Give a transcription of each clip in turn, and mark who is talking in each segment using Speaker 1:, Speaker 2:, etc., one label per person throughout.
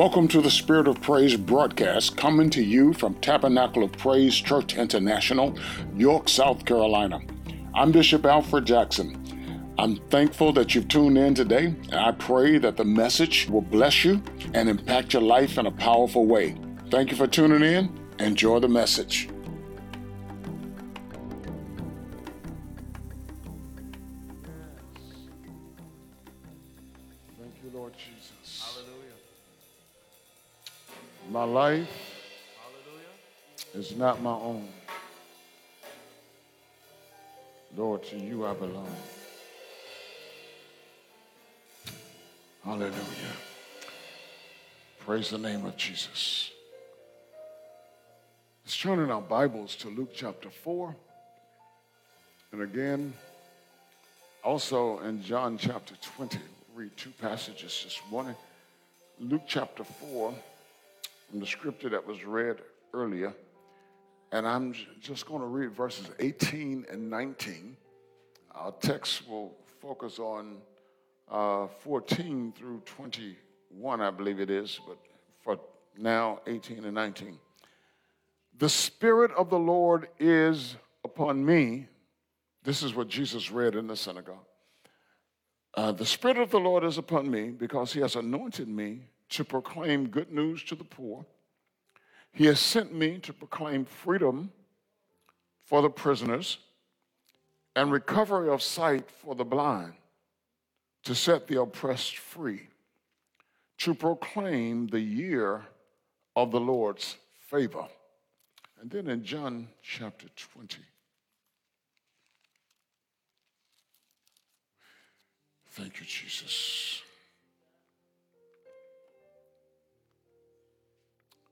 Speaker 1: Welcome to the Spirit of Praise broadcast coming to you from Tabernacle of Praise Church International, York, South Carolina. I'm Bishop Alfred Jackson. I'm thankful that you've tuned in today, and I pray that the message will bless you and impact your life in a powerful way. Thank you for tuning in. Enjoy the message. Life is not my own. Lord, to you I belong. Hallelujah. Praise the name of Jesus. Let's turn in our Bibles to Luke chapter 4. And again, also in John chapter 20. We'll read two passages this morning. Luke chapter 4, from the scripture that was read earlier. And I'm just going to read verses 18 and 19. Our text will focus on uh, 14 through 21, I believe it is, but for now, 18 and 19. The Spirit of the Lord is upon me. This is what Jesus read in the synagogue. Uh, the Spirit of the Lord is upon me because He has anointed me to proclaim good news to the poor. He has sent me to proclaim freedom for the prisoners and recovery of sight for the blind, to set the oppressed free, to proclaim the year of the Lord's favor. And then in John chapter 20, thank you, Jesus.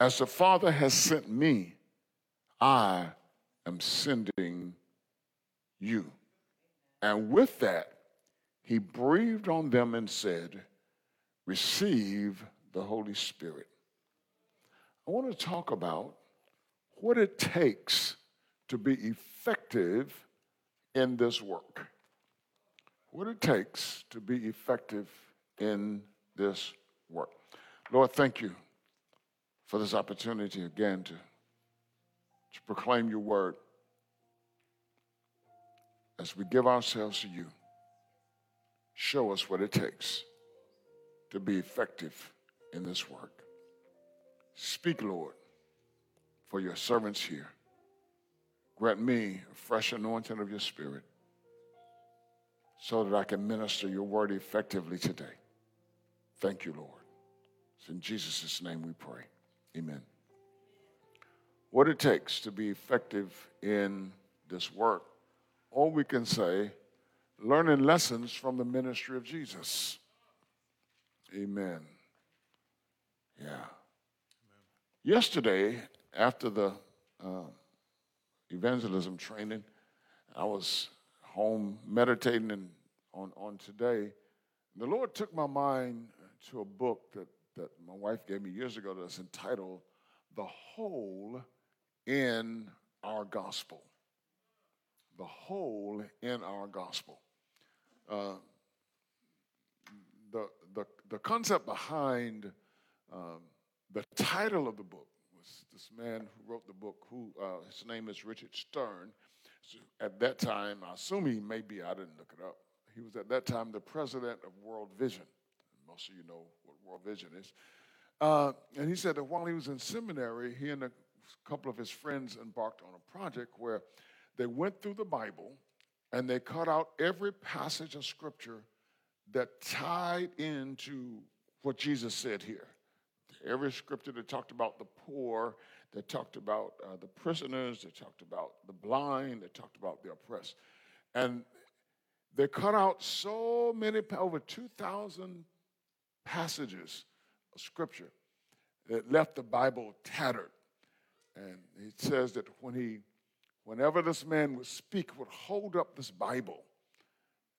Speaker 1: As the Father has sent me, I am sending you. And with that, he breathed on them and said, Receive the Holy Spirit. I want to talk about what it takes to be effective in this work. What it takes to be effective in this work. Lord, thank you for this opportunity again to to proclaim your word as we give ourselves to you. Show us what it takes to be effective in this work. Speak, Lord, for your servants here. Grant me a fresh anointing of your spirit so that I can minister your word effectively today. Thank you, Lord. It's in Jesus' name we pray. Amen what it takes to be effective in this work. Or we can say, learning lessons from the ministry of Jesus. Amen. Yeah. Yesterday, after the uh, evangelism training, I was home meditating on, on today. The Lord took my mind to a book that, that my wife gave me years ago that's entitled The Hole in our gospel. The hole in our gospel. Uh, the, the, the concept behind um, the title of the book was this man who wrote the book, who uh, his name is Richard Stern. So at that time, I assume he may be, I didn't look it up. He was at that time the president of World Vision. Most of you know World Vision is. Uh, and he said that while he was in seminary, he and a couple of his friends embarked on a project where they went through the Bible and they cut out every passage of scripture that tied into what Jesus said here. Every scripture that talked about the poor, that talked about uh, the prisoners, that talked about the blind, that talked about the oppressed. And they cut out so many, over 2,000 passages of scripture that left the Bible tattered. And he says that when he, whenever this man would speak, would hold up this Bible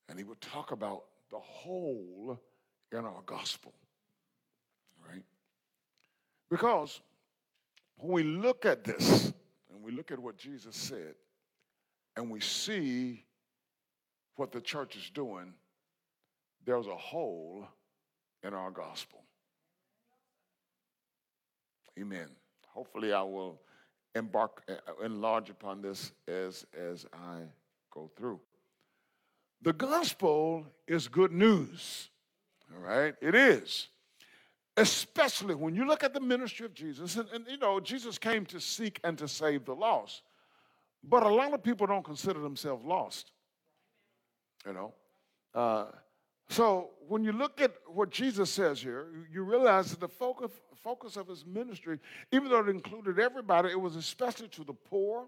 Speaker 1: and he would talk about the hole in our gospel. Right? Because when we look at this and we look at what Jesus said and we see what the church is doing, there's a hole in our gospel. Amen. Hopefully, I will embark, uh, enlarge upon this as, as I go through. The gospel is good news, all right? It is. Especially when you look at the ministry of Jesus, and, and you know, Jesus came to seek and to save the lost. But a lot of people don't consider themselves lost, you know. Uh, so when you look at what Jesus says here, you realize that the focus, focus of his ministry, even though it included everybody, it was especially to the poor,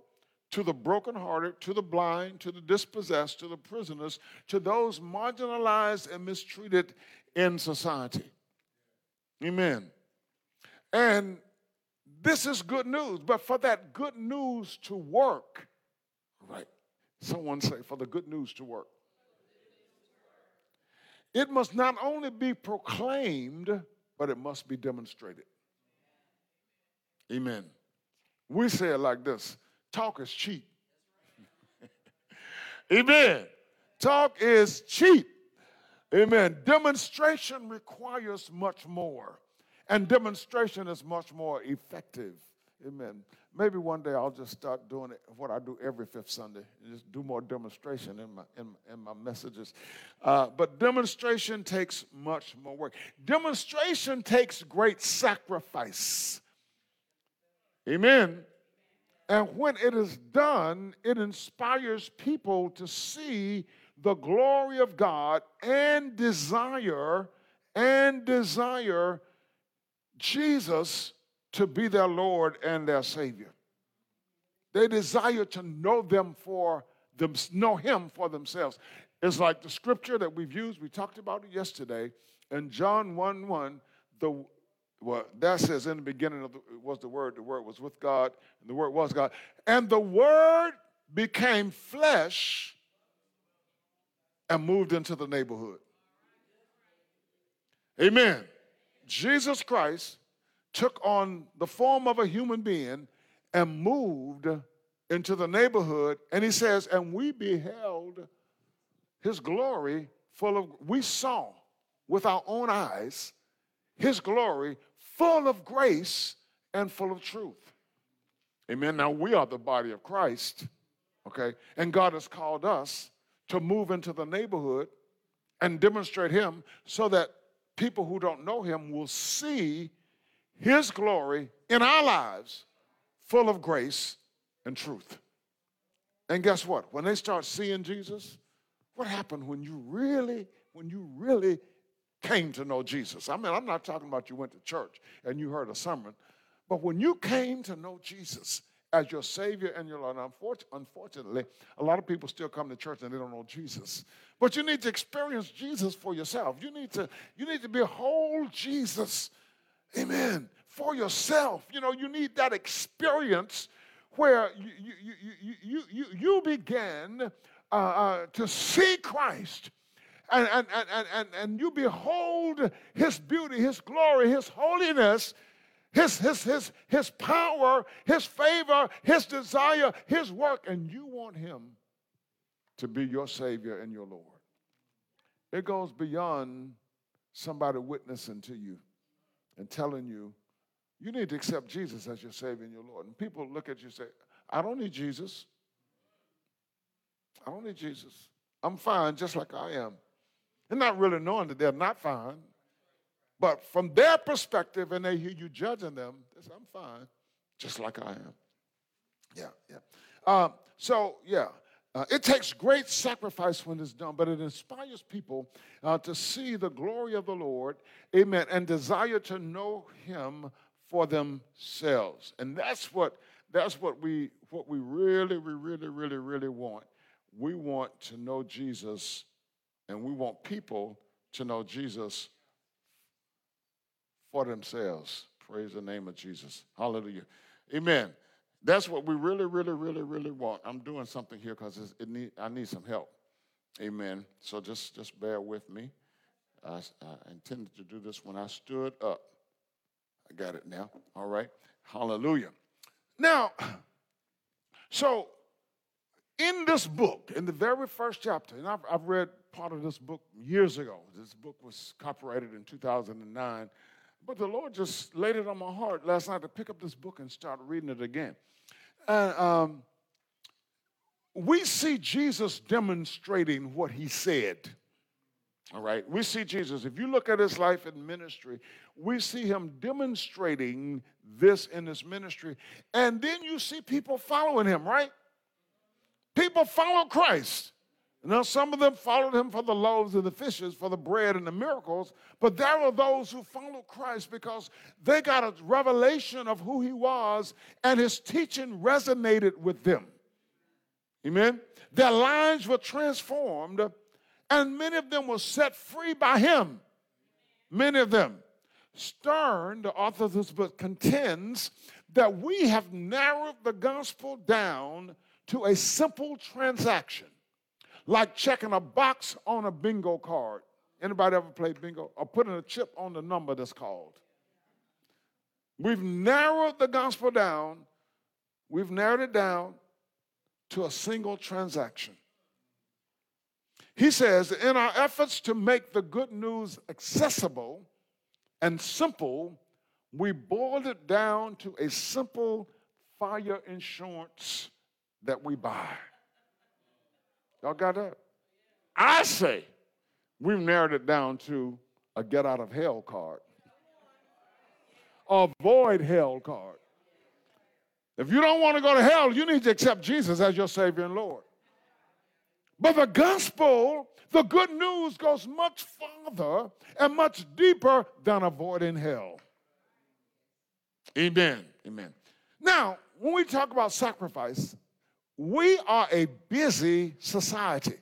Speaker 1: to the brokenhearted, to the blind, to the dispossessed, to the prisoners, to those marginalized and mistreated in society. Amen. And this is good news, but for that good news to work, right? Someone say, for the good news to work. It must not only be proclaimed, but it must be demonstrated. Amen. We say it like this talk is cheap. Amen. Talk is cheap. Amen. Demonstration requires much more, and demonstration is much more effective. Amen. Maybe one day I'll just start doing it, what I do every fifth Sunday, and just do more demonstration in my, in, in my messages. Uh, but demonstration takes much more work. Demonstration takes great sacrifice. Amen. And when it is done, it inspires people to see the glory of God and desire and desire Jesus to be their Lord and their Savior. They desire to know them for them, know Him for themselves. It's like the scripture that we've used, we talked about it yesterday. In John 1 1, the well, that says in the beginning of the, was the Word, the Word was with God, and the Word was God. And the Word became flesh and moved into the neighborhood. Amen. Jesus Christ took on the form of a human being and moved into the neighborhood. And he says, and we beheld his glory full of, we saw with our own eyes his glory full of grace and full of truth. Amen. Now we are the body of Christ, okay? And God has called us to move into the neighborhood and demonstrate him so that people who don't know him will see his glory in our lives, full of grace and truth. And guess what? When they start seeing Jesus, what happened when you really, when you really came to know Jesus? I mean, I'm not talking about you went to church and you heard a sermon, but when you came to know Jesus as your Savior and your Lord, unfortunately, a lot of people still come to church and they don't know Jesus. But you need to experience Jesus for yourself. You need to, you need to behold Jesus Amen. For yourself. You know, you need that experience where you, you, you, you, you, you begin uh, uh, to see Christ. And, and, and, and, and you behold his beauty, his glory, his holiness, his, his, his, his power, his favor, his desire, his work, and you want him to be your Savior and your Lord. It goes beyond somebody witnessing to you and telling you, you need to accept Jesus as your Savior and your Lord. And people look at you and say, I don't need Jesus. I don't need Jesus. I'm fine just like I am. And not really knowing that they're not fine. But from their perspective, and they hear you judging them, they say, I'm fine, just like I am. Yeah, yeah. Um, so, yeah, uh, it takes great sacrifice when it's done, but it inspires people uh, to see the glory of the Lord, amen, and desire to know Him for themselves. And that's what that's what we what we really, we really, really, really want. We want to know Jesus, and we want people to know Jesus for themselves. Praise the name of Jesus. Hallelujah. Amen. That's what we really, really, really, really want. I'm doing something here because it need, I need some help. Amen. So just, just bear with me. I, I intended to do this when I stood up. I got it now. All right. Hallelujah. Now, so in this book, in the very first chapter, and I've, I've read part of this book years ago. This book was copyrighted in 2009. But the Lord just laid it on my heart last night to pick up this book and start reading it again. And um, we see Jesus demonstrating what he said. All right, we see Jesus. If you look at his life and ministry, we see him demonstrating this in his ministry. And then you see people following him, right? People follow Christ. Now, some of them followed him for the loaves and the fishes, for the bread and the miracles, but there were those who followed Christ because they got a revelation of who he was and his teaching resonated with them. Amen? Their lives were transformed, and many of them were set free by him. Many of them. Stern, the author of this book, contends that we have narrowed the gospel down to a simple transaction like checking a box on a bingo card. Anybody ever played bingo? Or putting a chip on the number that's called. We've narrowed the gospel down. We've narrowed it down to a single transaction. He says, in our efforts to make the good news accessible and simple, we boiled it down to a simple fire insurance that we buy. Y'all got that? I say we've narrowed it down to a get out of hell card. Avoid hell card. If you don't want to go to hell, you need to accept Jesus as your Savior and Lord. But the gospel, the good news, goes much farther and much deeper than avoiding hell. Amen. Amen. Now, when we talk about sacrifice, we are a busy society.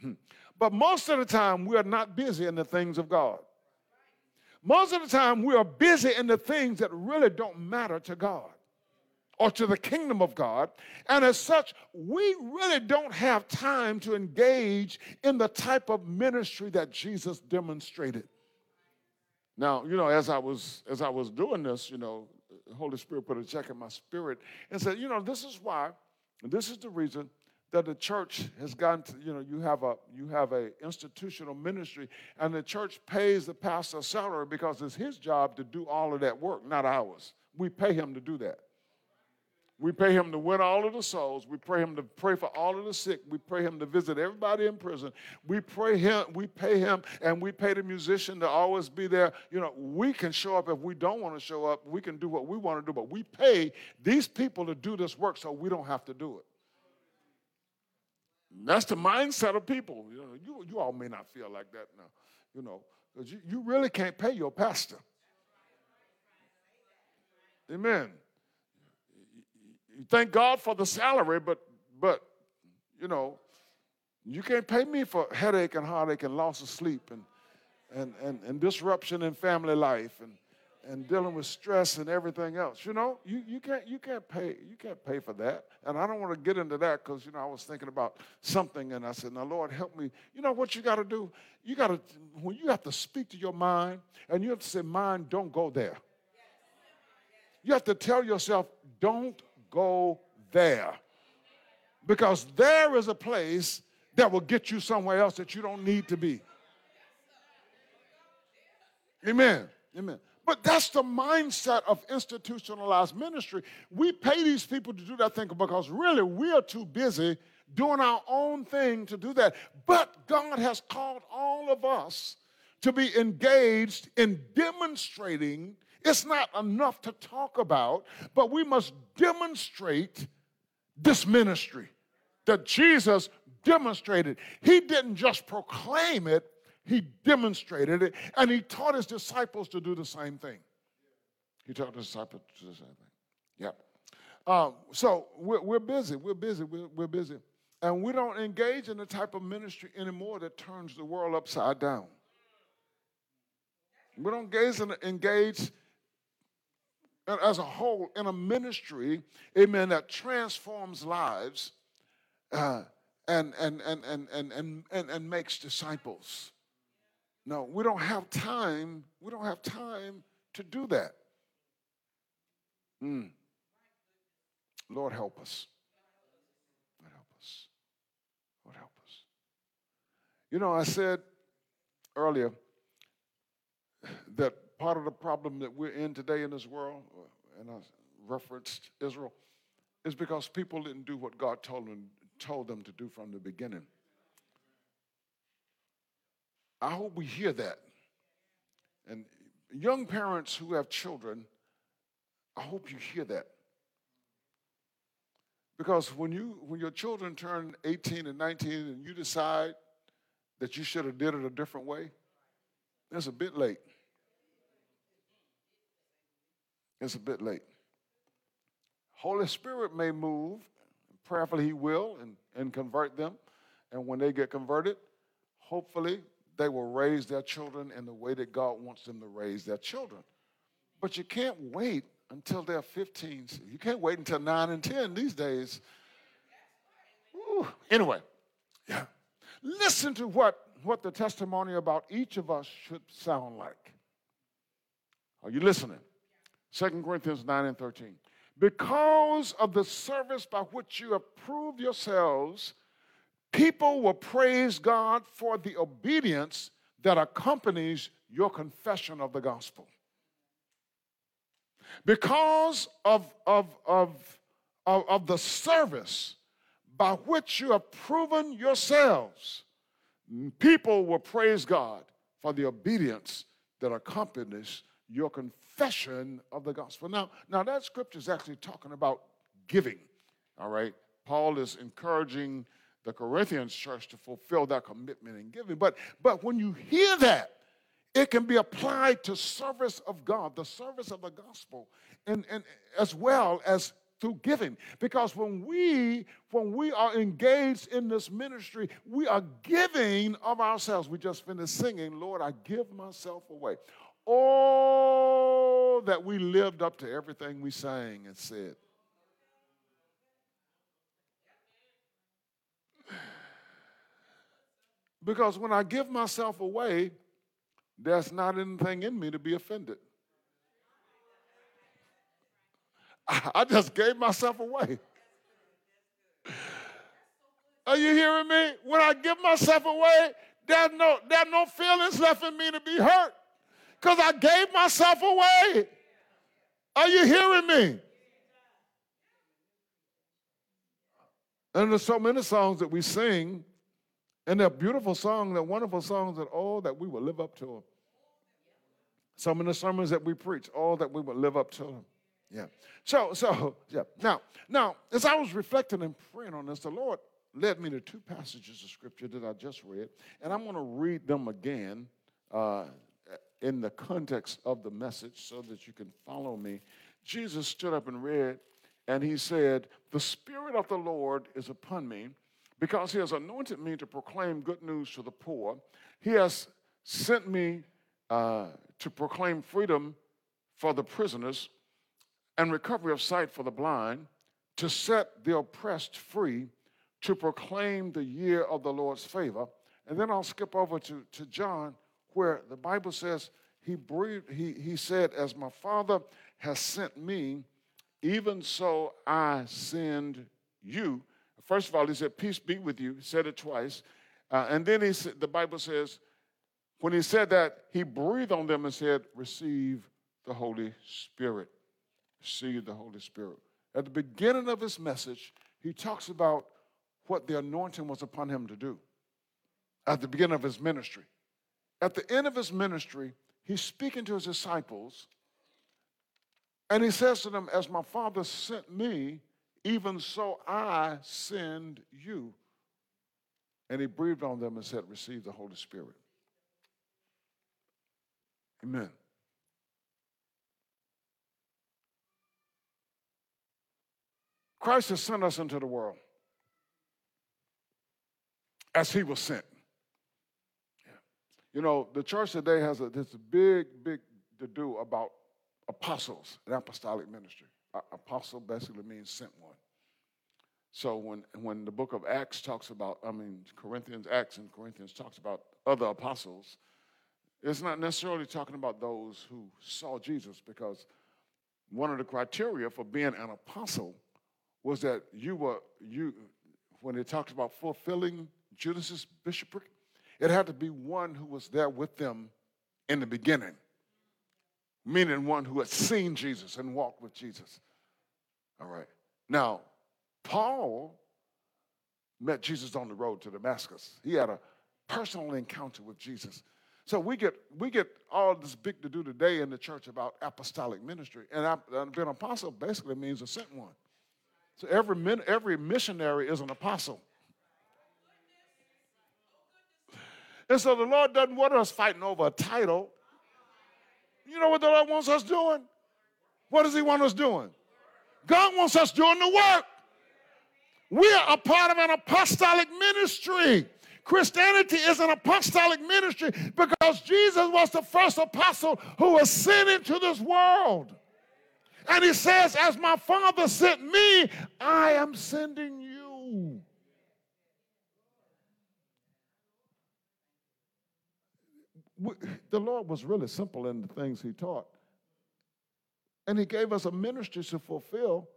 Speaker 1: Hmm. But most of the time, we are not busy in the things of God. Most of the time, we are busy in the things that really don't matter to God or to the kingdom of God. And as such, we really don't have time to engage in the type of ministry that Jesus demonstrated. Now, you know, as I was as I was doing this, you know, Holy Spirit put a check in my spirit and said, you know, this is why and this is the reason that the church has gotten to, you know, you have a you have a institutional ministry, and the church pays the pastor salary because it's his job to do all of that work, not ours. We pay him to do that. We pay him to win all of the souls. We pray him to pray for all of the sick. We pray him to visit everybody in prison. We pray him, we pay him, and we pay the musician to always be there. You know, we can show up if we don't want to show up. We can do what we want to do, but we pay these people to do this work so we don't have to do it. That's the mindset of people. You, know, you, you all may not feel like that now, you know, because you, you really can't pay your pastor. Amen you thank God for the salary, but but you know, you can't pay me for headache and heartache and loss of sleep and and and, and disruption in family life and and dealing with stress and everything else. You know, you, you can't you can't pay you can't pay for that. And I don't want to get into that because you know I was thinking about something and I said, now Lord help me. You know what you got to do? You got to when you have to speak to your mind and you have to say, mind, don't go there. You have to tell yourself, don't go there. Because there is a place that will get you somewhere else that you don't need to be. Amen. Amen. But that's the mindset of institutionalized ministry. We pay these people to do that thing because really we are too busy doing our own thing to do that. But God has called all of us to be engaged in demonstrating it's not enough to talk about, but we must demonstrate this ministry that Jesus demonstrated. He didn't just proclaim it, he demonstrated it, and he taught his disciples to do the same thing. He taught his disciples to do the same thing. Yeah. Um, so we're, we're, busy. We're busy. We're, we're busy. And we don't engage in the type of ministry anymore that turns the world upside down. We don't in, engage as a whole in a ministry, amen, that transforms lives uh, and, and, and, and, and, and, and, and makes disciples. No, we don't have time. We don't have time to do that. Mm. Lord, help us. Lord, help us. Lord, help us. You know, I said earlier that part of the problem that we're in today in this world, uh, and I referenced Israel, is because people didn't do what God told them, told them to do from the beginning. I hope we hear that. And young parents who have children, I hope you hear that. Because when you when your children turn 18 and 19 and you decide that you should have did it a different way, it's a bit late. It's a bit late. Holy Spirit may move, prayerfully he will, and, and convert them. And when they get converted, hopefully they will raise their children in the way that God wants them to raise their children. But you can't wait until they're 15. You can't wait until 9 and 10 these days. Ooh. Anyway, yeah. Listen to what, what the testimony about each of us should sound like. Are you listening? 2 Corinthians 9 and 13. Because of the service by which you have proved yourselves People will praise God for the obedience that accompanies your confession of the gospel. Because of, of, of, of, of the service by which you have proven yourselves, people will praise God for the obedience that accompanies your confession of the gospel. Now, now that scripture is actually talking about giving. All right. Paul is encouraging the Corinthians church to fulfill that commitment in giving. But, but when you hear that, it can be applied to service of God, the service of the gospel, and, and as well as through giving. Because when we when we are engaged in this ministry, we are giving of ourselves. We just finished singing, Lord, I give myself away. Oh, that we lived up to everything we sang and said. Because when I give myself away, there's not anything in me to be offended. I just gave myself away. Are you hearing me? When I give myself away, there's no, there's no feelings left in me to be hurt because I gave myself away. Are you hearing me? And there's so many songs that we sing and they're beautiful songs, they're wonderful songs that all that we will live up to them. Some of the sermons that we preach, all that we will live up to them. Yeah. So, so, yeah. Now, now, as I was reflecting and praying on this, the Lord led me to two passages of scripture that I just read, and I'm going to read them again uh, in the context of the message so that you can follow me. Jesus stood up and read, and he said, The Spirit of the Lord is upon me because he has anointed me to proclaim good news to the poor. He has sent me uh, to proclaim freedom for the prisoners and recovery of sight for the blind, to set the oppressed free, to proclaim the year of the Lord's favor. And then I'll skip over to, to John, where the Bible says, he, breathed, he, he said, As my Father has sent me, even so I send you. First of all, he said, Peace be with you. He said it twice. Uh, and then he said, the Bible says, when he said that, he breathed on them and said, Receive the Holy Spirit. Receive the Holy Spirit. At the beginning of his message, he talks about what the anointing was upon him to do at the beginning of his ministry. At the end of his ministry, he's speaking to his disciples, and he says to them, As my Father sent me, even so I send you. And he breathed on them and said, Receive the Holy Spirit. Amen. Christ has sent us into the world as he was sent. You know, the church today has a, this big, big to do about apostles and apostolic ministry. Apostle basically means sent one. So when, when the book of Acts talks about, I mean, Corinthians, Acts and Corinthians talks about other apostles, it's not necessarily talking about those who saw Jesus because one of the criteria for being an apostle was that you were, you, when it talks about fulfilling Judas's bishopric, it had to be one who was there with them in the beginning, meaning one who had seen Jesus and walked with Jesus. All right. Now, Paul met Jesus on the road to Damascus. He had a personal encounter with Jesus. So we get we get all this big to do today in the church about apostolic ministry, and being an apostle basically means a sent one. So every every missionary is an apostle. And so the Lord doesn't want us fighting over a title. You know what the Lord wants us doing? What does He want us doing? God wants us doing the work. We are a part of an apostolic ministry. Christianity is an apostolic ministry because Jesus was the first apostle who was sent into this world. And he says, As my Father sent me, I am sending you. The Lord was really simple in the things he taught. And he gave us a ministry to fulfill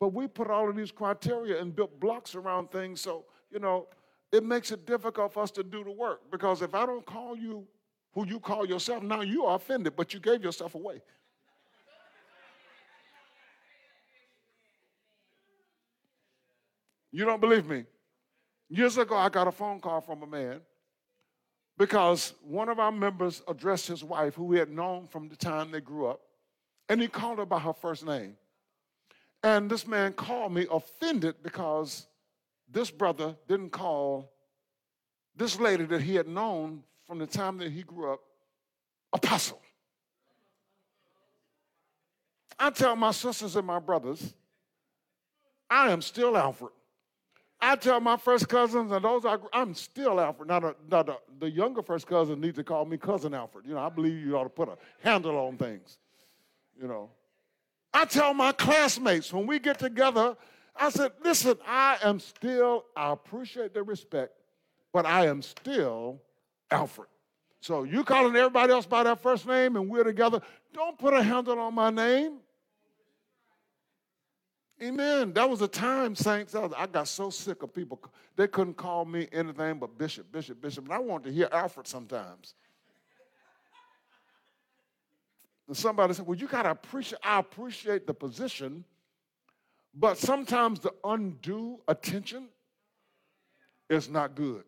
Speaker 1: but we put all of these criteria and built blocks around things. So, you know, it makes it difficult for us to do the work. Because if I don't call you who you call yourself, now you are offended, but you gave yourself away. You don't believe me? Years ago, I got a phone call from a man because one of our members addressed his wife, who he had known from the time they grew up, and he called her by her first name. And this man called me offended because this brother didn't call this lady that he had known from the time that he grew up apostle. I tell my sisters and my brothers, I am still Alfred. I tell my first cousins and those I, I'm still Alfred. Now, the, now the, the, younger first cousin needs to call me cousin Alfred. You know, I believe you ought to put a handle on things. You know, I tell my classmates when we get together, I said, listen, I am still, I appreciate the respect, but I am still Alfred. So you calling everybody else by their first name and we're together, don't put a handle on my name. Amen. That was a time, saints. I got so sick of people. They couldn't call me anything but Bishop, Bishop, Bishop. And I wanted to hear Alfred sometimes. And somebody said, Well, you got to appreciate, I appreciate the position, but sometimes the undue attention is not good.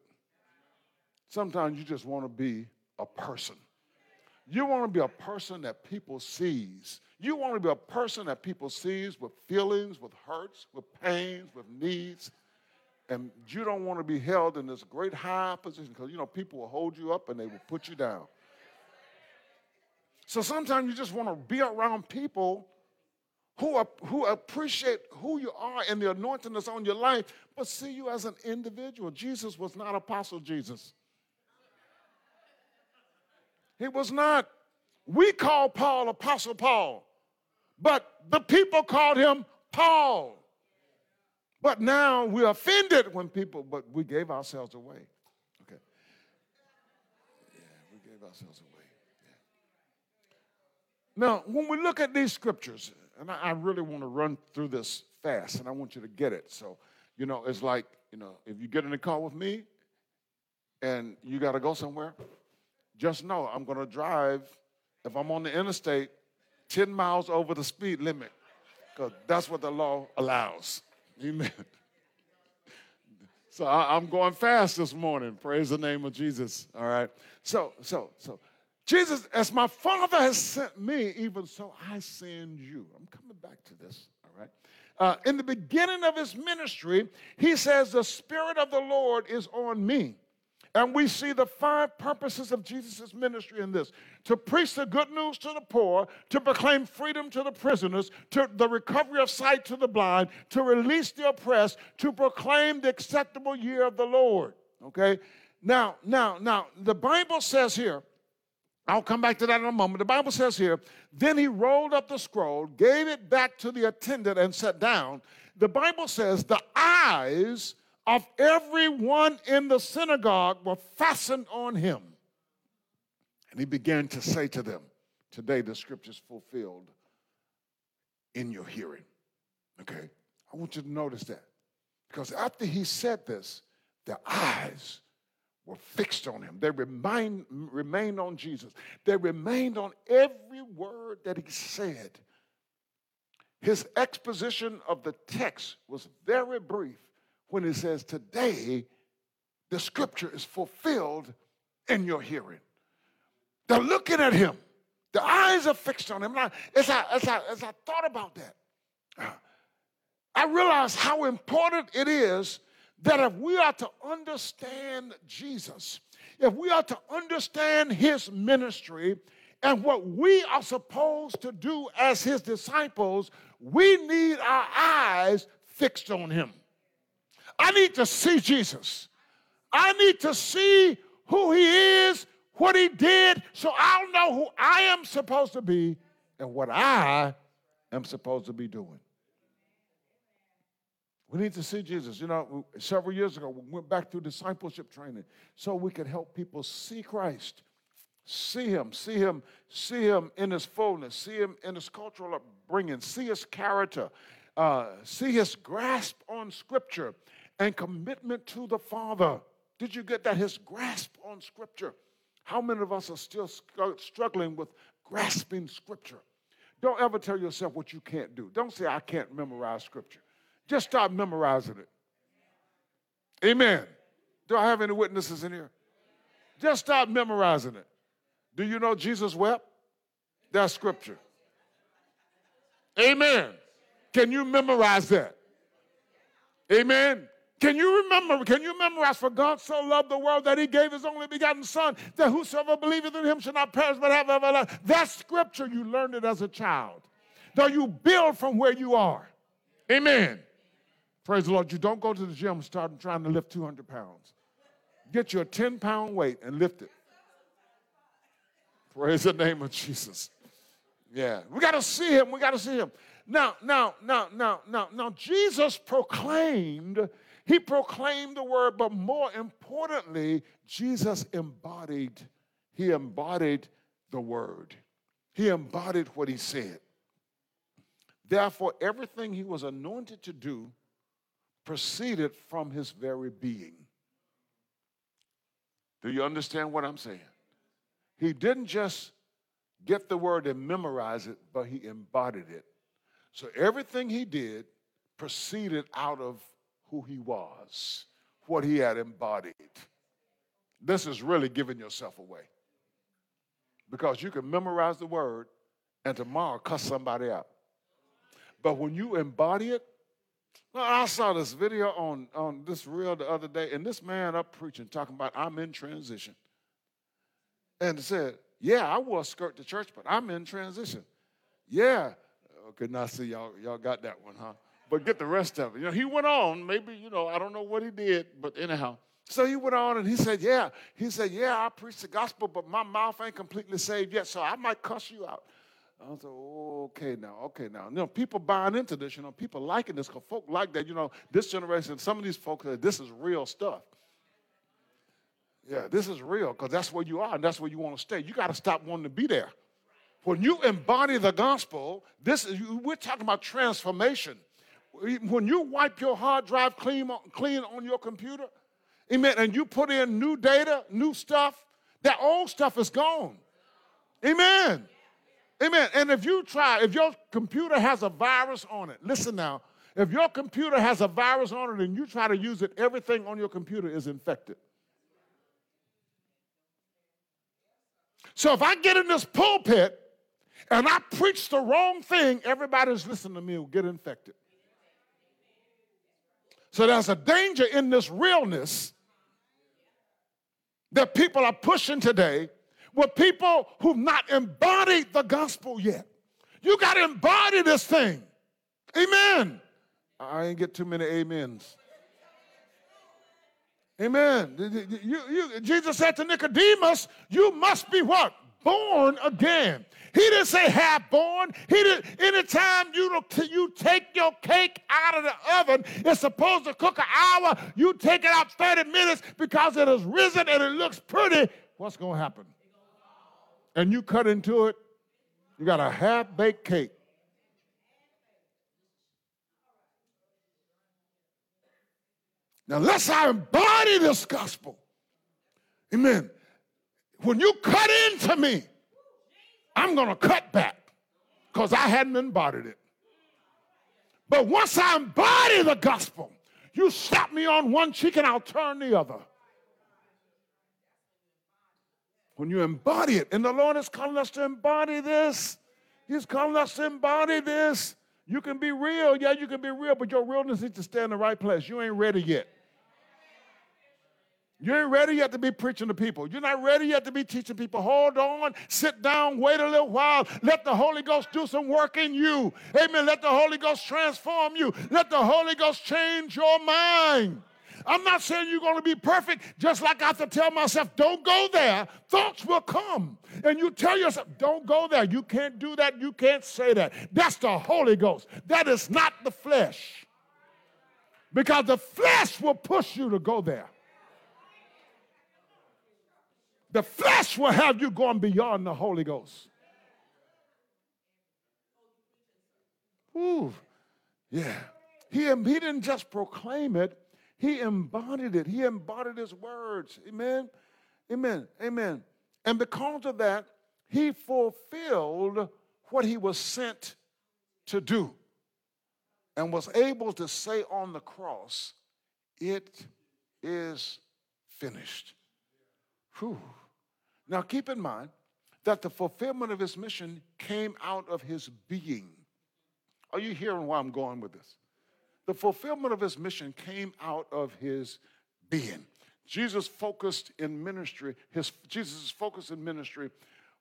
Speaker 1: Sometimes you just want to be a person. You want to be a person that people sees. You want to be a person that people sees with feelings, with hurts, with pains, with needs. And you don't want to be held in this great high position because, you know, people will hold you up and they will put you down. So sometimes you just want to be around people who, are, who appreciate who you are and the anointing that's on your life, but see you as an individual. Jesus was not Apostle Jesus. He was not. We call Paul Apostle Paul, but the people called him Paul. But now we're offended when people, but we gave ourselves away. Okay. Yeah, we gave ourselves away. Now, when we look at these scriptures, and I, really want to run through this fast, and I want you to get it. So, you know, it's like, you know, if you get in the car with me and you got to go somewhere, just know I'm going to drive, if I'm on the interstate, 10 miles over the speed limit, because that's what the law allows. Amen. So I, am going fast this morning. Praise the name of Jesus. All right. So, so, so Jesus, as my Father has sent me, even so I send you. I'm coming back to this, all right? Uh, in the beginning of his ministry, he says, The Spirit of the Lord is on me. And we see the five purposes of Jesus' ministry in this to preach the good news to the poor, to proclaim freedom to the prisoners, to the recovery of sight to the blind, to release the oppressed, to proclaim the acceptable year of the Lord. Okay? Now, now, now, the Bible says here, I'll come back to that in a moment. The Bible says here, then he rolled up the scroll, gave it back to the attendant, and sat down. The Bible says the eyes of everyone in the synagogue were fastened on him. And he began to say to them, Today the scripture is fulfilled in your hearing. Okay? I want you to notice that. Because after he said this, their eyes were fixed on him. They remained, remained on Jesus. They remained on every word that he said. His exposition of the text was very brief when he says, Today the scripture is fulfilled in your hearing. They're looking at him. The eyes are fixed on him. As I, as I, as I thought about that, I realized how important it is that if we are to understand Jesus, if we are to understand his ministry and what we are supposed to do as his disciples, we need our eyes fixed on him. I need to see Jesus. I need to see who he is, what he did, so I'll know who I am supposed to be and what I am supposed to be doing. We need to see Jesus. You know, several years ago, we went back through discipleship training so we could help people see Christ, see Him, see Him, see Him in His fullness, see Him in His cultural upbringing, see His character, uh, see His grasp on Scripture and commitment to the Father. Did you get that? His grasp on Scripture. How many of us are still struggling with grasping Scripture? Don't ever tell yourself what you can't do. Don't say, I can't memorize Scripture. Just start memorizing it. Amen. Do I have any witnesses in here? Just start memorizing it. Do you know Jesus wept? That's scripture. Amen. Can you memorize that? Amen. Can you remember? Can you memorize? For God so loved the world that he gave his only begotten Son, that whosoever believeth in him shall not perish but have everlasting. life. That scripture. You learned it as a child. Though you build from where you are. Amen. Praise the Lord. You don't go to the gym and start trying to lift 200 pounds. Get your 10 pound weight and lift it. Praise the name of Jesus. Yeah, we got to see him. We got to see him. Now, now, now, now, now, now, Jesus proclaimed, he proclaimed the word, but more importantly, Jesus embodied, he embodied the word. He embodied what he said. Therefore, everything he was anointed to do proceeded from his very being. Do you understand what I'm saying? He didn't just get the word and memorize it, but he embodied it. So everything he did proceeded out of who he was, what he had embodied. This is really giving yourself away. Because you can memorize the word and tomorrow cuss somebody out. But when you embody it, I saw this video on, on this reel the other day, and this man up preaching, talking about I'm in transition. And said, Yeah, I a skirt to church, but I'm in transition. Yeah. Okay, now see y'all, y'all got that one, huh? But get the rest of it. You know, he went on, maybe, you know, I don't know what he did, but anyhow. So he went on and he said, Yeah. He said, Yeah, I preach the gospel, but my mouth ain't completely saved yet, so I might cuss you out. I was like, okay now, okay now. You know, people buying into this, you know, people liking this because folk like that, you know, this generation, some of these folks, this is real stuff. Yeah, this is real because that's where you are and that's where you want to stay. You got to stop wanting to be there. When you embody the gospel, this is, we're talking about transformation. When you wipe your hard drive clean, clean on your computer, amen, and you put in new data, new stuff, that old stuff is gone. Amen. Amen. And if you try, if your computer has a virus on it, listen now, if your computer has a virus on it and you try to use it, everything on your computer is infected. So if I get in this pulpit and I preach the wrong thing, everybody's listening to me will get infected. So there's a danger in this realness that people are pushing today with people who've not embodied the gospel yet. You got to embody this thing. Amen. I ain't get too many amens. Amen. You, you, Jesus said to Nicodemus, You must be what? Born again. He didn't say half born. He didn't. anytime you you take your cake out of the oven, it's supposed to cook an hour. You take it out 30 minutes because it has risen and it looks pretty. What's gonna happen? And you cut into it, you got a half-baked cake. Now, I embody this gospel, amen. When you cut into me, I'm going to cut back because I hadn't embodied it. But once I embody the gospel, you slap me on one cheek and I'll turn the other. When you embody it, and the Lord is calling us to embody this, He's calling us to embody this. You can be real, yeah, you can be real, but your realness needs to stay in the right place. You ain't ready yet. You ain't ready yet to be preaching to people. You're not ready yet to be teaching people. Hold on, sit down, wait a little while. Let the Holy Ghost do some work in you. Amen. Let the Holy Ghost transform you. Let the Holy Ghost change your mind. I'm not saying you're going to be perfect, just like I have to tell myself, don't go there. Thoughts will come. And you tell yourself, don't go there. You can't do that. You can't say that. That's the Holy Ghost. That is not the flesh. Because the flesh will push you to go there. The flesh will have you going beyond the Holy Ghost. Ooh, yeah. He, he didn't just proclaim it, he embodied it. He embodied his words. Amen. Amen. Amen. And because of that, he fulfilled what he was sent to do and was able to say on the cross, It is finished. Whew. Now, keep in mind that the fulfillment of his mission came out of his being. Are you hearing where I'm going with this? The fulfillment of his mission came out of his being. Jesus focused in ministry, his Jesus' focus in ministry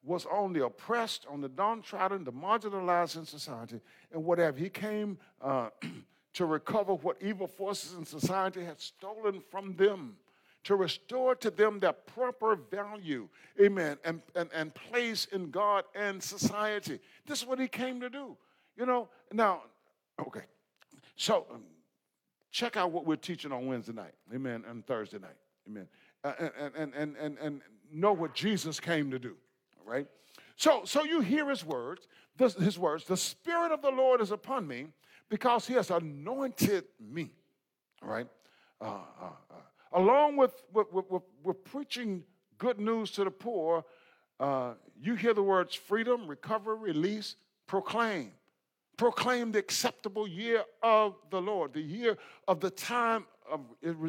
Speaker 1: was on the oppressed, on the downtrodden, the marginalized in society, and whatever. He came uh, to recover what evil forces in society had stolen from them to restore to them their proper value, amen, and, and, and place in God and society. This is what he came to do. You know, now, okay. So um, check out what we're teaching on Wednesday night, amen, and Thursday night, amen. Uh, and, and, and, and, and know what Jesus came to do, right? So, so you hear his words, this, his words, the Spirit of the Lord is upon me because he has anointed me, all right? Uh, uh, uh along with, with, with, with preaching good news to the poor, uh, you hear the words freedom, recover, release, proclaim. Proclaim the acceptable year of the Lord, the year of the time of,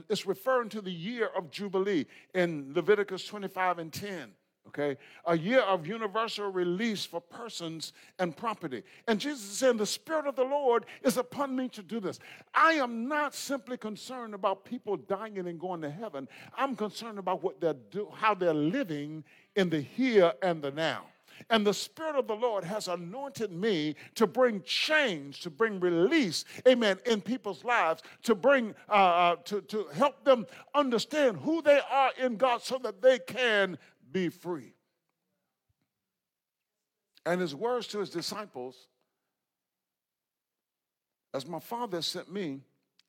Speaker 1: it's referring to the year of Jubilee in Leviticus 25 and 10 okay? A year of universal release for persons and property. And Jesus is saying, The Spirit of the Lord is upon me to do this. I am not simply concerned about people dying and going to heaven. I'm concerned about what they're do, how they're living in the here and the now. And the Spirit of the Lord has anointed me to bring change, to bring release, amen, in people's lives, to bring, uh, uh, to, to help them understand who they are in God so that they can be free. And his words to his disciples, as my Father sent me,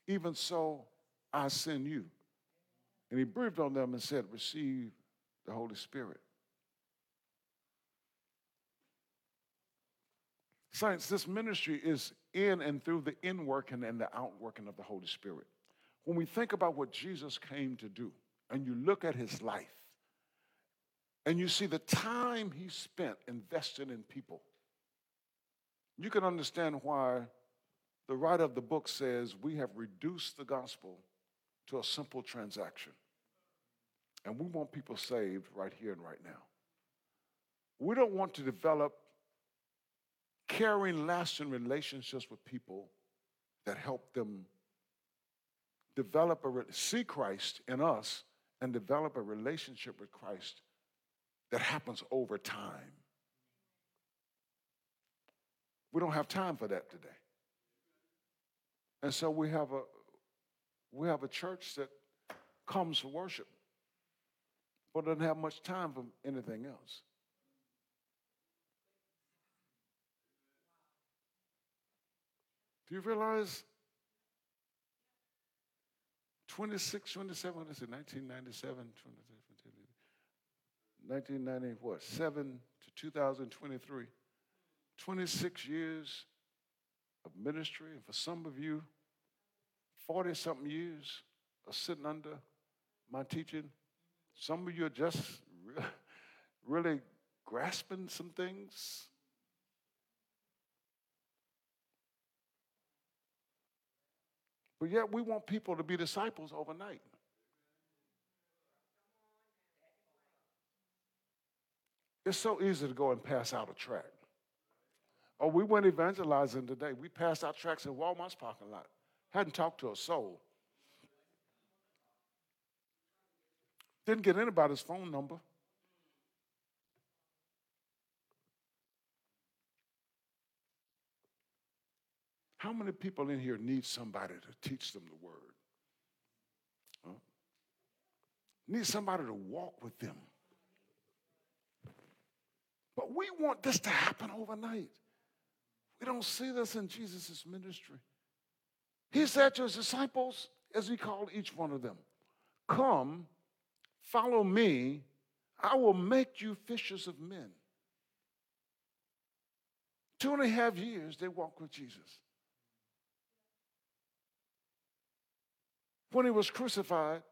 Speaker 1: even so I send you. And he breathed on them and said, Receive the Holy Spirit. Saints, this ministry is in and through the inworking and the outworking of the Holy Spirit. When we think about what Jesus came to do, and you look at his life, and you see the time he spent investing in people, you can understand why the writer of the book says we have reduced the gospel to a simple transaction. And we want people saved right here and right now. We don't want to develop caring, lasting relationships with people that help them develop a see Christ in us and develop a relationship with Christ that happens over time. We don't have time for that today. And so we have a we have a church that comes for worship, but doesn't have much time for anything else. Do you realize 26, 27, what is it, 1997, 1997 to 2023, 26 years of ministry, and for some of you, 40 something years of sitting under my teaching. Some of you are just really grasping some things. But yet, we want people to be disciples overnight. It's so easy to go and pass out a tract. Oh, we went evangelizing today. We passed out tracts in Walmart's parking lot. Hadn't talked to a soul. Didn't get anybody's phone number. How many people in here need somebody to teach them the word? Huh? Need somebody to walk with them. But we want this to happen overnight. We don't see this in Jesus' ministry. He said to his disciples, as he called each one of them, Come, follow me, I will make you fishers of men. Two and a half years they walked with Jesus. When he was crucified,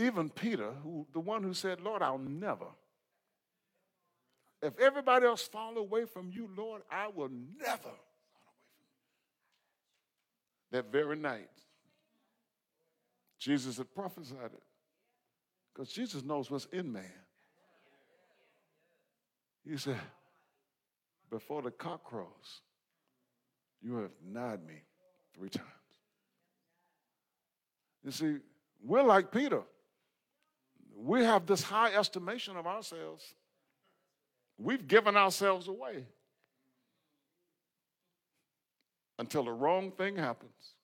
Speaker 1: even Peter, who the one who said, Lord, I'll never. If everybody else fall away from you, Lord, I will never that very night. Jesus had prophesied it because Jesus knows what's in man. He said, Before the cock crows, you have denied me three times. You see, we're like Peter. We have this high estimation of ourselves. We've given ourselves away. until the wrong thing happens.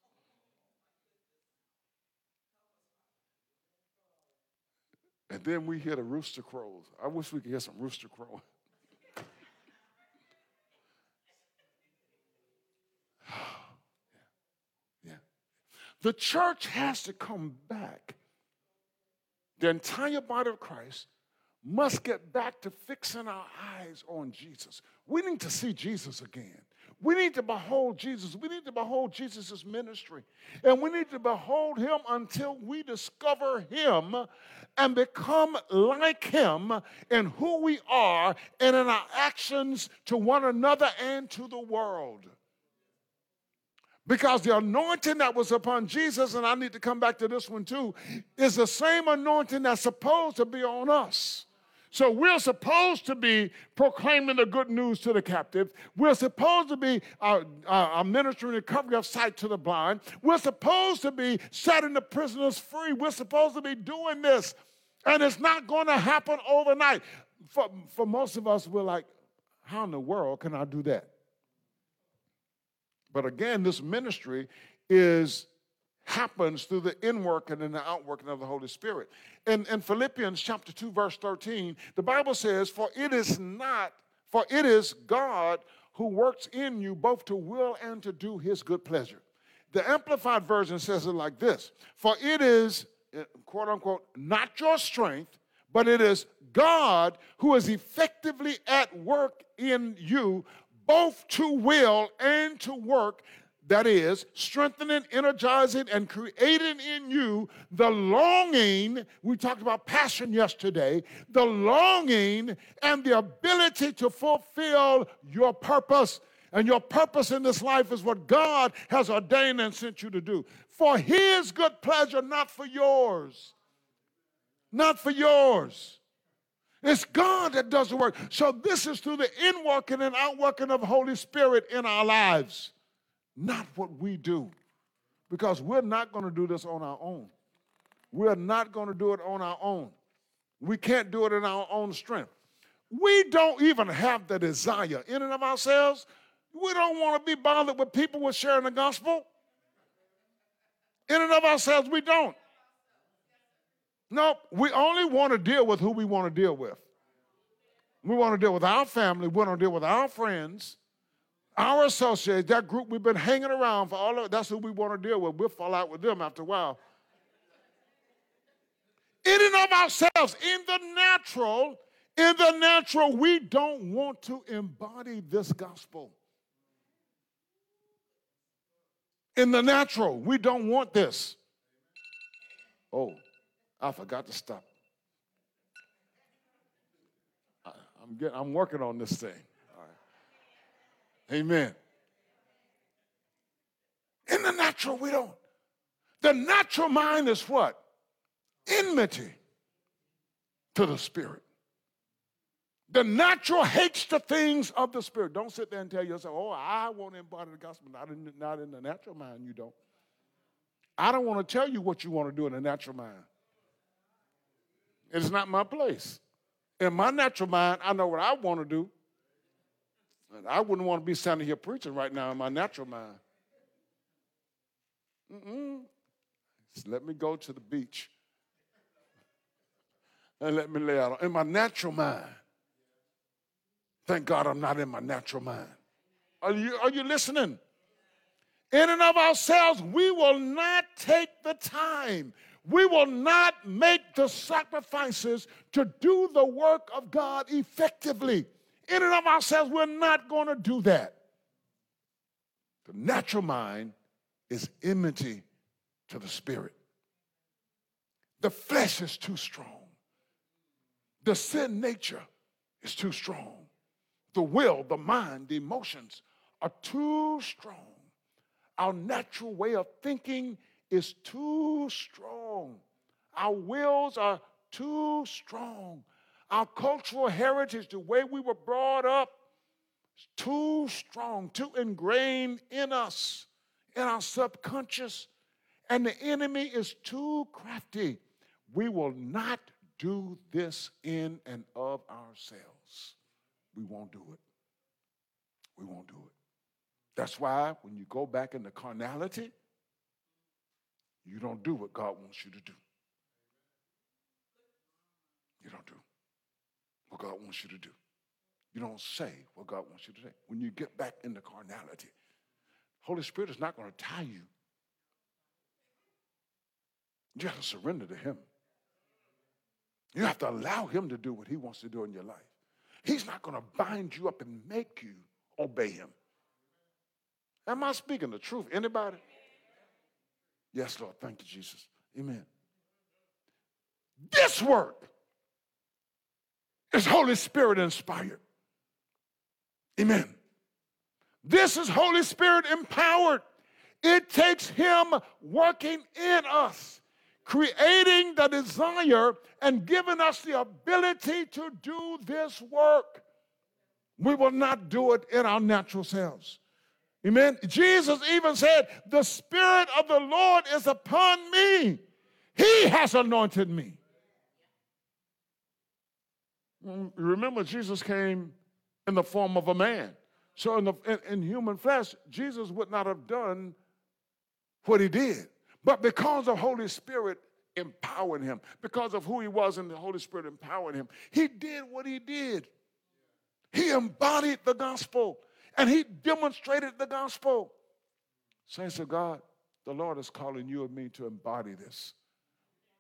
Speaker 1: And then we hear the rooster crows. I wish we could hear some rooster crowing. yeah. The church has to come back. The entire body of Christ must get back to fixing our eyes on Jesus. We need to see Jesus again. We need to behold Jesus. We need to behold Jesus' ministry. And we need to behold him until we discover him and become like him in who we are and in our actions to one another and to the world. Because the anointing that was upon Jesus, and I need to come back to this one too, is the same anointing that's supposed to be on us. So we're supposed to be proclaiming the good news to the captive. We're supposed to be uh, uh, ministering recovery of sight to the blind. We're supposed to be setting the prisoners free. We're supposed to be doing this. And it's not going to happen overnight. For, for most of us, we're like, how in the world can I do that? But again, this ministry is happens through the inworking and the outworking of the Holy Spirit. In, in Philippians chapter 2, verse 13, the Bible says, For it is not, for it is God who works in you both to will and to do his good pleasure. The Amplified Version says it like this For it is, eh, quote unquote, not your strength, but it is God who is effectively at work in you, both to will and to work that is, strengthening, energizing, and creating in you the longing. We talked about passion yesterday, the longing and the ability to fulfill your purpose. And your purpose in this life is what God has ordained and sent you to do for His good pleasure, not for yours. Not for yours. It's God that does the work. So this is through the inworking and outworking of Holy Spirit in our lives not what we do. Because we're not going to do this on our own. We're not going to do it on our own. We can't do it in our own strength. We don't even have the desire in and of ourselves. We don't want to be bothered with people with sharing the gospel. In and of ourselves, we don't. No, we only want to deal with who we want to deal with. We want to deal with our family. We want to deal with our friends Our associates, that group we've been hanging around for all of that's who we want to deal with. We'll fall out with them after a while. In and of ourselves, in the natural, in the natural, we don't want to embody this gospel. In the natural, we don't want this. Oh, I forgot to stop. I, am getting, I'm working on this thing. Amen. In the natural, we don't. The natural mind is what? Enmity to the spirit. The natural hates the things of the spirit. Don't sit there and tell yourself, oh, I want to embody the gospel. Not in, not in the natural mind, you don't. I don't want to tell you what you want to do in the natural mind. It's not my place. In my natural mind, I know what I want to do. And I wouldn't want to be standing here preaching right now in my natural mind. Mm-mm. Just let me go to the beach and let me lay out in my natural mind. Thank God I'm not in my natural mind. Are you, are you listening? In and of ourselves, we will not take the time. We will not make the sacrifices to do the work of God effectively in and of ourselves, we're not going to do that. The natural mind is enmity to the spirit. The flesh is too strong. The sin nature is too strong. The will, the mind, the emotions are too strong. Our natural way of thinking is too strong. Our wills are too strong. Our cultural heritage, the way we were brought up, is too strong, too ingrained in us, in our subconscious. And the enemy is too crafty. We will not do this in and of ourselves. We won't do it. We won't do it. That's why when you go back into carnality, you don't do what God wants you to do. You don't do what God wants you to do. You don't say what God wants you to say. When you get back into carnality, Holy Spirit is not going to tie you. You have to surrender to Him. You have to allow Him to do what He wants to do in your life. He's not going to bind you up and make you obey Him. Am I speaking the truth? Anybody? Yes, Lord. Thank you, Jesus. Amen. This work is Holy Spirit inspired. Amen. This is Holy Spirit empowered. It takes Him working in us, creating the desire and giving us the ability to do this work. We will not do it in our natural selves. Amen. Jesus even said, The Spirit of the Lord is upon me. He has anointed me. Remember, Jesus came in the form of a man. So, in, the, in, in, human flesh, Jesus would not have done what he did. But because of Holy Spirit empowering him, because of who he was and the Holy Spirit empowering him, he did what he did. He embodied the gospel and he demonstrated the gospel. Saints of God, the Lord is calling you and me to embody this.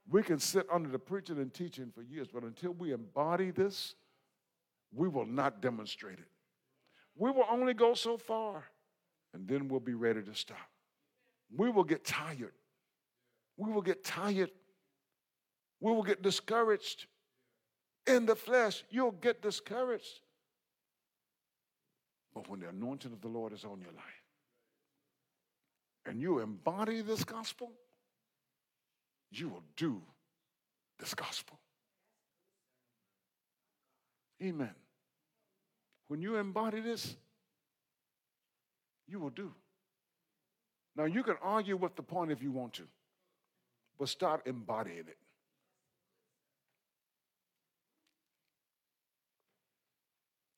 Speaker 1: We can sit under the preaching and teaching for years, but until we embody this, we will not demonstrate it. We will only go so far, and then we'll be ready to stop. We will get tired. We will get tired. We will get discouraged. In the flesh, you'll get discouraged. But when the anointing of the Lord is on your life, and you embody this gospel, you will do this gospel. Amen. When you embody this, you will do. Now, you can argue with the point if you want to, but start embodying it.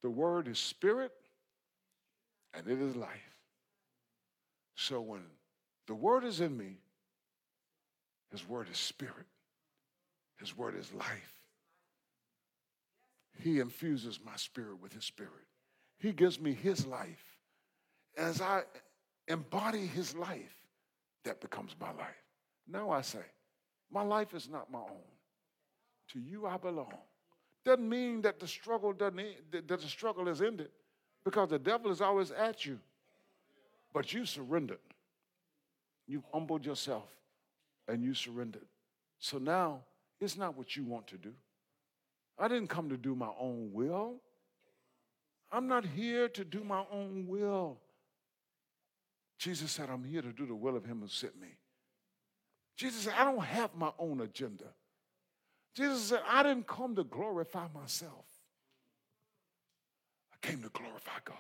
Speaker 1: The word is spirit and it is life. So when the word is in me, his word is spirit. His word is life. He infuses my spirit with his spirit. He gives me his life. As I embody his life, that becomes my life. Now I say, my life is not my own. To you I belong. Doesn't mean that the struggle doesn't end, that the struggle is ended, because the devil is always at you. But you surrendered. You humbled yourself and you surrendered. So now it's not what you want to do. I didn't come to do my own will. I'm not here to do my own will. Jesus said, I'm here to do the will of him who sent me. Jesus said, I don't have my own agenda. Jesus said, I didn't come to glorify myself. I came to glorify God.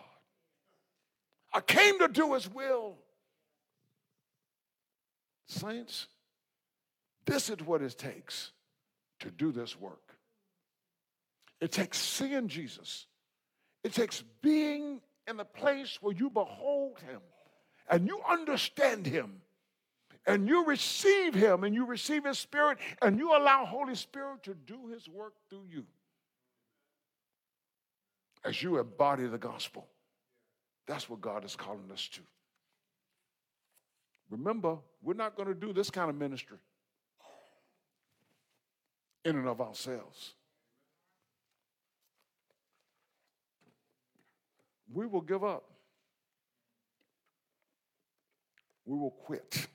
Speaker 1: I came to do his will. Saints, this is what it takes to do this work. It takes seeing Jesus. It takes being in the place where you behold him and you understand him and you receive him and you receive his spirit and you allow Holy Spirit to do his work through you as you embody the gospel. That's what God is calling us to. Remember, we're not going to do this kind of ministry in and of ourselves. We will give up. We will quit.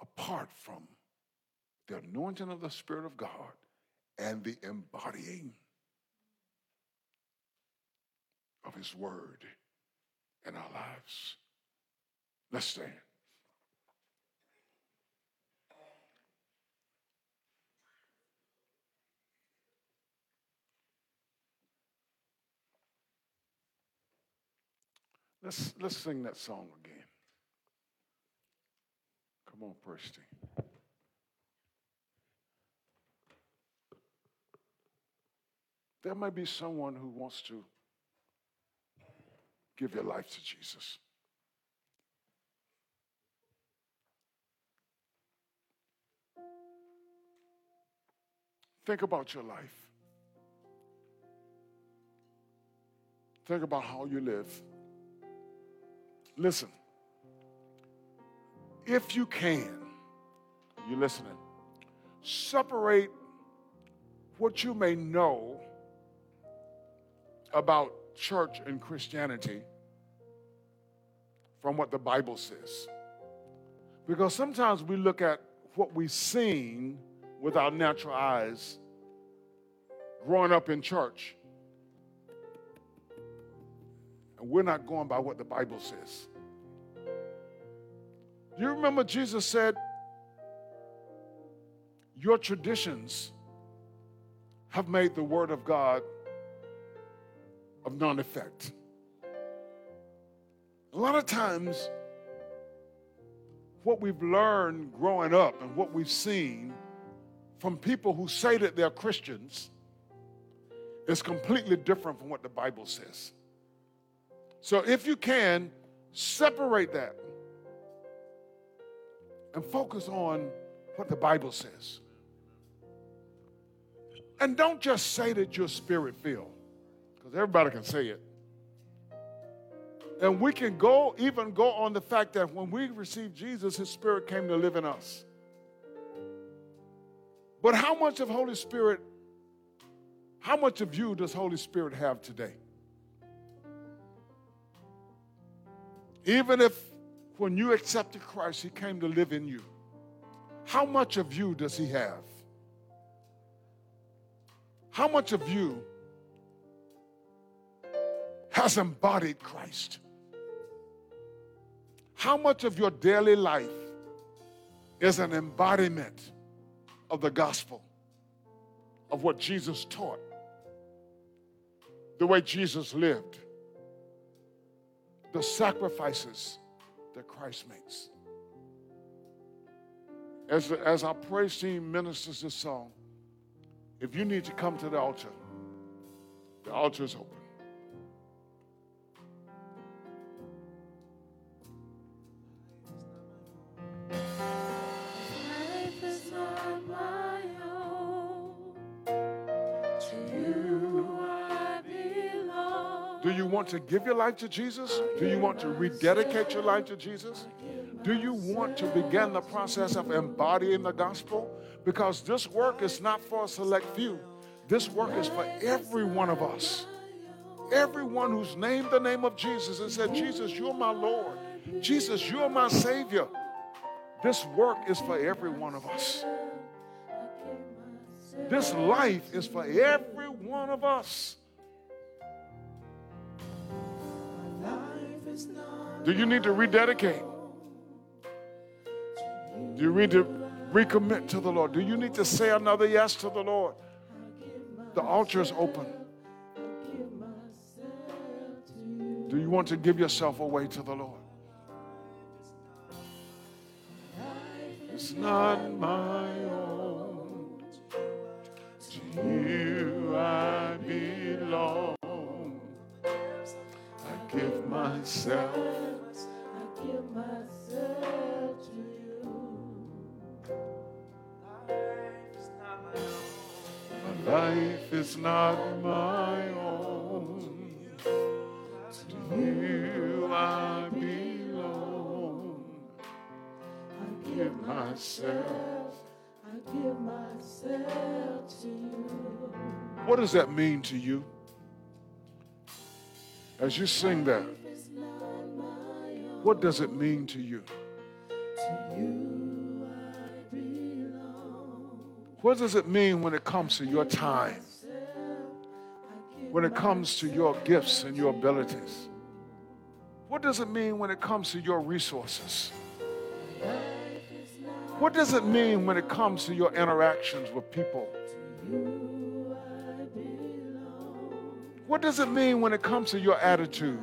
Speaker 1: Apart from the anointing of the Spirit of God and the embodying of His Word in our lives. Let's stand. Let's, let's sing that song again. Come on, Presty. There might be someone who wants to give your life to Jesus. Think about your life. Think about how you live. Listen, if you can, you listening, separate what you may know about church and Christianity from what the Bible says. Because sometimes we look at what we've seen with our natural eyes growing up in church. And we're not going by what the Bible says. Do you remember Jesus said, Your traditions have made the Word of God of non effect? A lot of times, what we've learned growing up and what we've seen from people who say that they're Christians is completely different from what the Bible says. So, if you can, separate that and focus on what the Bible says. And don't just say that you're spirit filled, because everybody can say it. And we can go, even go on the fact that when we received Jesus, his spirit came to live in us. But how much of Holy Spirit, how much of you does Holy Spirit have today? Even if when you accepted Christ, he came to live in you, how much of you does he have? How much of you has embodied Christ? How much of your daily life is an embodiment of the gospel, of what Jesus taught, the way Jesus lived, the sacrifices that Christ makes? As, as our praise team ministers this song, if you need to come to the altar, the altar is open. Want to give your life to Jesus? Do you want to rededicate your life to Jesus? Do you want to begin the process of embodying the gospel? Because this work is not for a select few. This work is for every one of us. Everyone who's named the name of Jesus and said, Jesus, you're my Lord. Jesus, you're my Savior. This work is for every one of us. This life is for every one of us. Do you need to rededicate? Do you need to recommit to the Lord? Do you need to say another yes to the Lord? The altar is open. Do you want to give yourself away to the Lord? It's not my own. To you I belong. Give myself.
Speaker 2: I give myself to you.
Speaker 1: My life is not my own. To you I belong.
Speaker 2: I
Speaker 1: give myself.
Speaker 2: I give myself to you.
Speaker 1: What does that mean to you? As you sing that, what does it mean to you? What does it mean when it comes to your time? When it comes to your gifts and your abilities? What does it mean when it comes to your resources? What does it mean when it comes to your interactions with people? What does it mean when it comes to your attitude,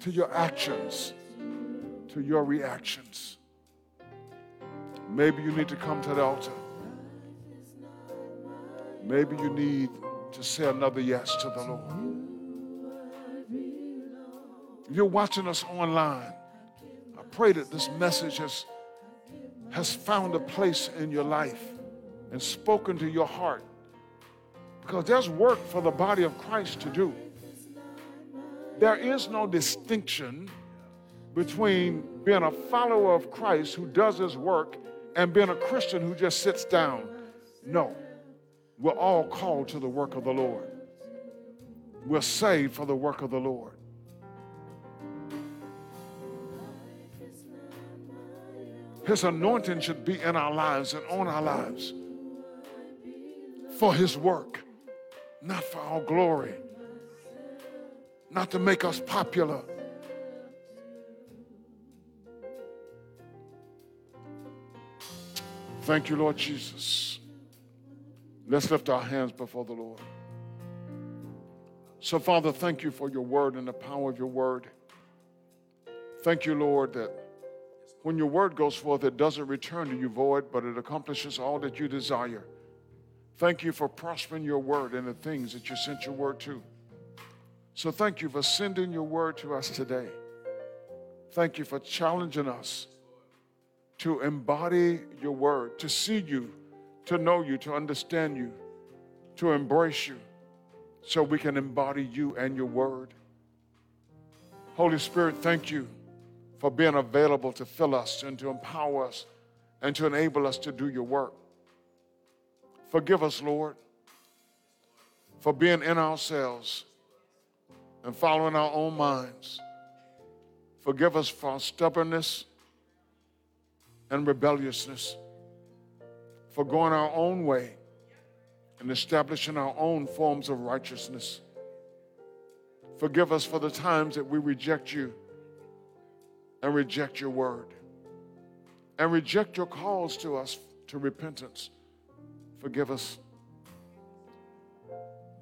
Speaker 1: to your actions, to your reactions? Maybe you need to come to the altar. Maybe you need to say another yes to the Lord. If You're watching us online. I pray that this message has, has found a place in your life and spoken to your heart. Because there's work for the body of Christ to do. There is no distinction between being a follower of Christ who does his work and being a Christian who just sits down. No. We're all called to the work of the Lord. We're saved for the work of the Lord. His anointing should be in our lives and on our lives for His work, not for our glory, not to make us popular. Thank you, Lord Jesus. Let's lift our hands before the Lord. So, Father, thank you for your word and the power of your word. Thank you, Lord, that when your word goes forth, it doesn't return to you void, but it accomplishes all that you desire. Thank you for prospering your word and the things that you sent your word to. So thank you for sending your word to us today. Thank you for challenging us to embody your word, to see you, to know you, to understand you, to embrace you, so we can embody you and your word. Holy Spirit, thank you for being available to fill us and to empower us and to enable us to do your work. Forgive us, Lord, for being in ourselves and following our own minds. Forgive us for our stubbornness and rebelliousness, for going our own way and establishing our own forms of righteousness. Forgive us for the times that we reject you and reject your word and reject your calls to us to repentance. Forgive us.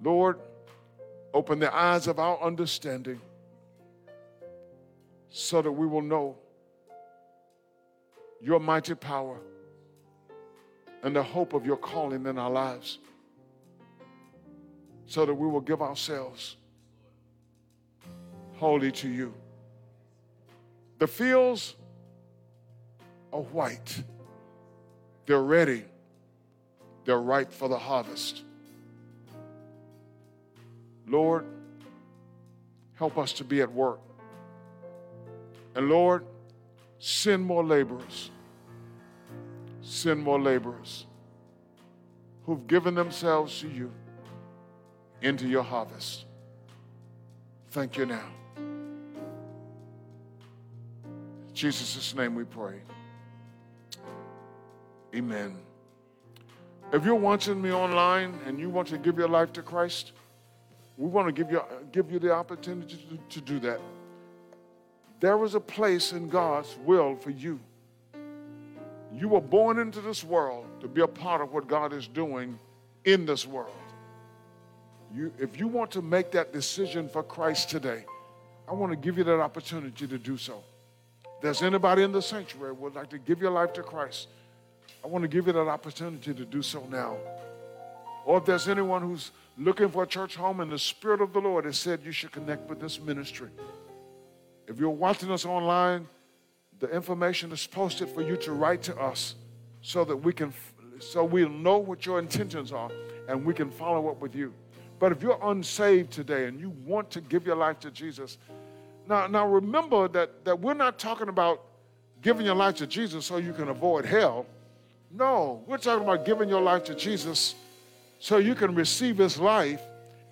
Speaker 1: Lord, open the eyes of our understanding so that we will know your mighty power and the hope of your calling in our lives so that we will give ourselves wholly to you. The fields are white. They're ready. They're ripe for the harvest. Lord, help us to be at work. And Lord, send more laborers. Send more laborers who've given themselves to you into your harvest. Thank you now. In Jesus' name we pray. Amen. If you're watching me online and you want to give your life to Christ, we want to give you, give you the opportunity to, to do that. There is a place in God's will for you. You were born into this world to be a part of what God is doing in this world. You, if you want to make that decision for Christ today, I want to give you that opportunity to do so. If there's anybody in the sanctuary would like to give your life to Christ, I want to give you that opportunity to do so now. Or if there's anyone who's looking for a church home and the Spirit of the Lord has said you should connect with this ministry. If you're watching us online, the information is posted for you to write to us so that we can so we'll know what your intentions are and we can follow up with you. But if you're unsaved today and you want to give your life to Jesus, now, now remember that, that we're not talking about giving your life to Jesus so you can avoid hell. No, we're talking about giving your life to Jesus so you can receive his life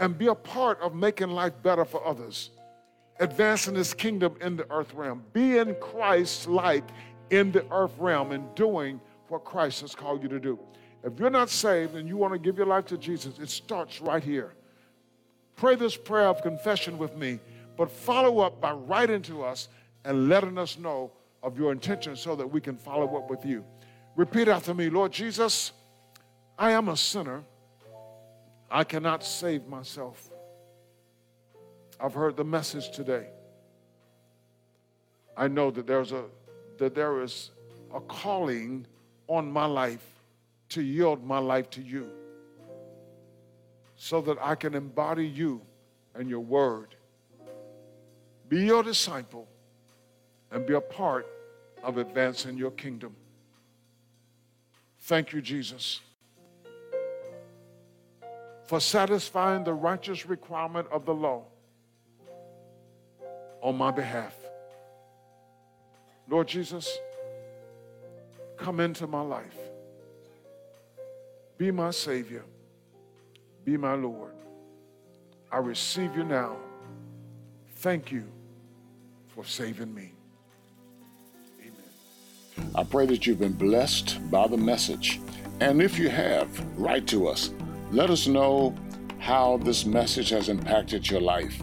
Speaker 1: and be a part of making life better for others, advancing his kingdom in the earth realm, being Christ like in the earth realm and doing what Christ has called you to do. If you're not saved and you want to give your life to Jesus, it starts right here. Pray this prayer of confession with me, but follow up by writing to us and letting us know of your intention so that we can follow up with you. Repeat after me Lord Jesus, I am a sinner. I cannot save myself. I've heard the message today. I know that there's a that there is a calling on my life to yield my life to you so that I can embody you and your word. Be your disciple and be a part of advancing your kingdom. Thank you, Jesus, for satisfying the righteous requirement of the law on my behalf. Lord Jesus, come into my life. Be my Savior. Be my Lord. I receive you now. Thank you for saving me.
Speaker 3: I pray that you've been blessed by the message. And if you have, write to us. Let us know how this message has impacted your life.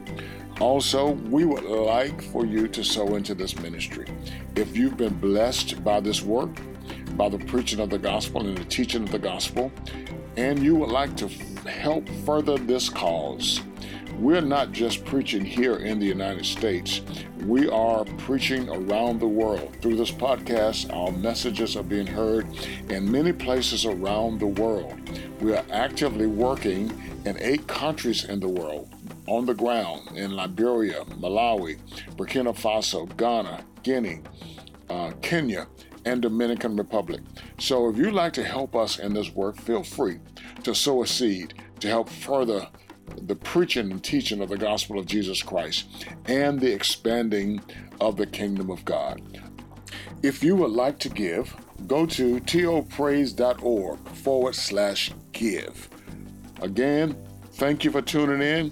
Speaker 3: Also, we would like for you to sow into this ministry. If you've been blessed by this work, by the preaching of the gospel and the teaching of the gospel, and you would like to help further this cause, we're not just preaching here in the United States. We are preaching around the world. Through this podcast, our messages are being heard in many places around the world. We are actively working in eight countries in the world on the ground in Liberia, Malawi, Burkina Faso, Ghana, Guinea, uh, Kenya, and Dominican Republic. So if you'd like to help us in this work, feel free to sow a seed to help further the preaching and teaching of the gospel of Jesus Christ and the expanding of the kingdom of God. If you would like to give, go to topraise.org forward slash give. Again, thank you for tuning in.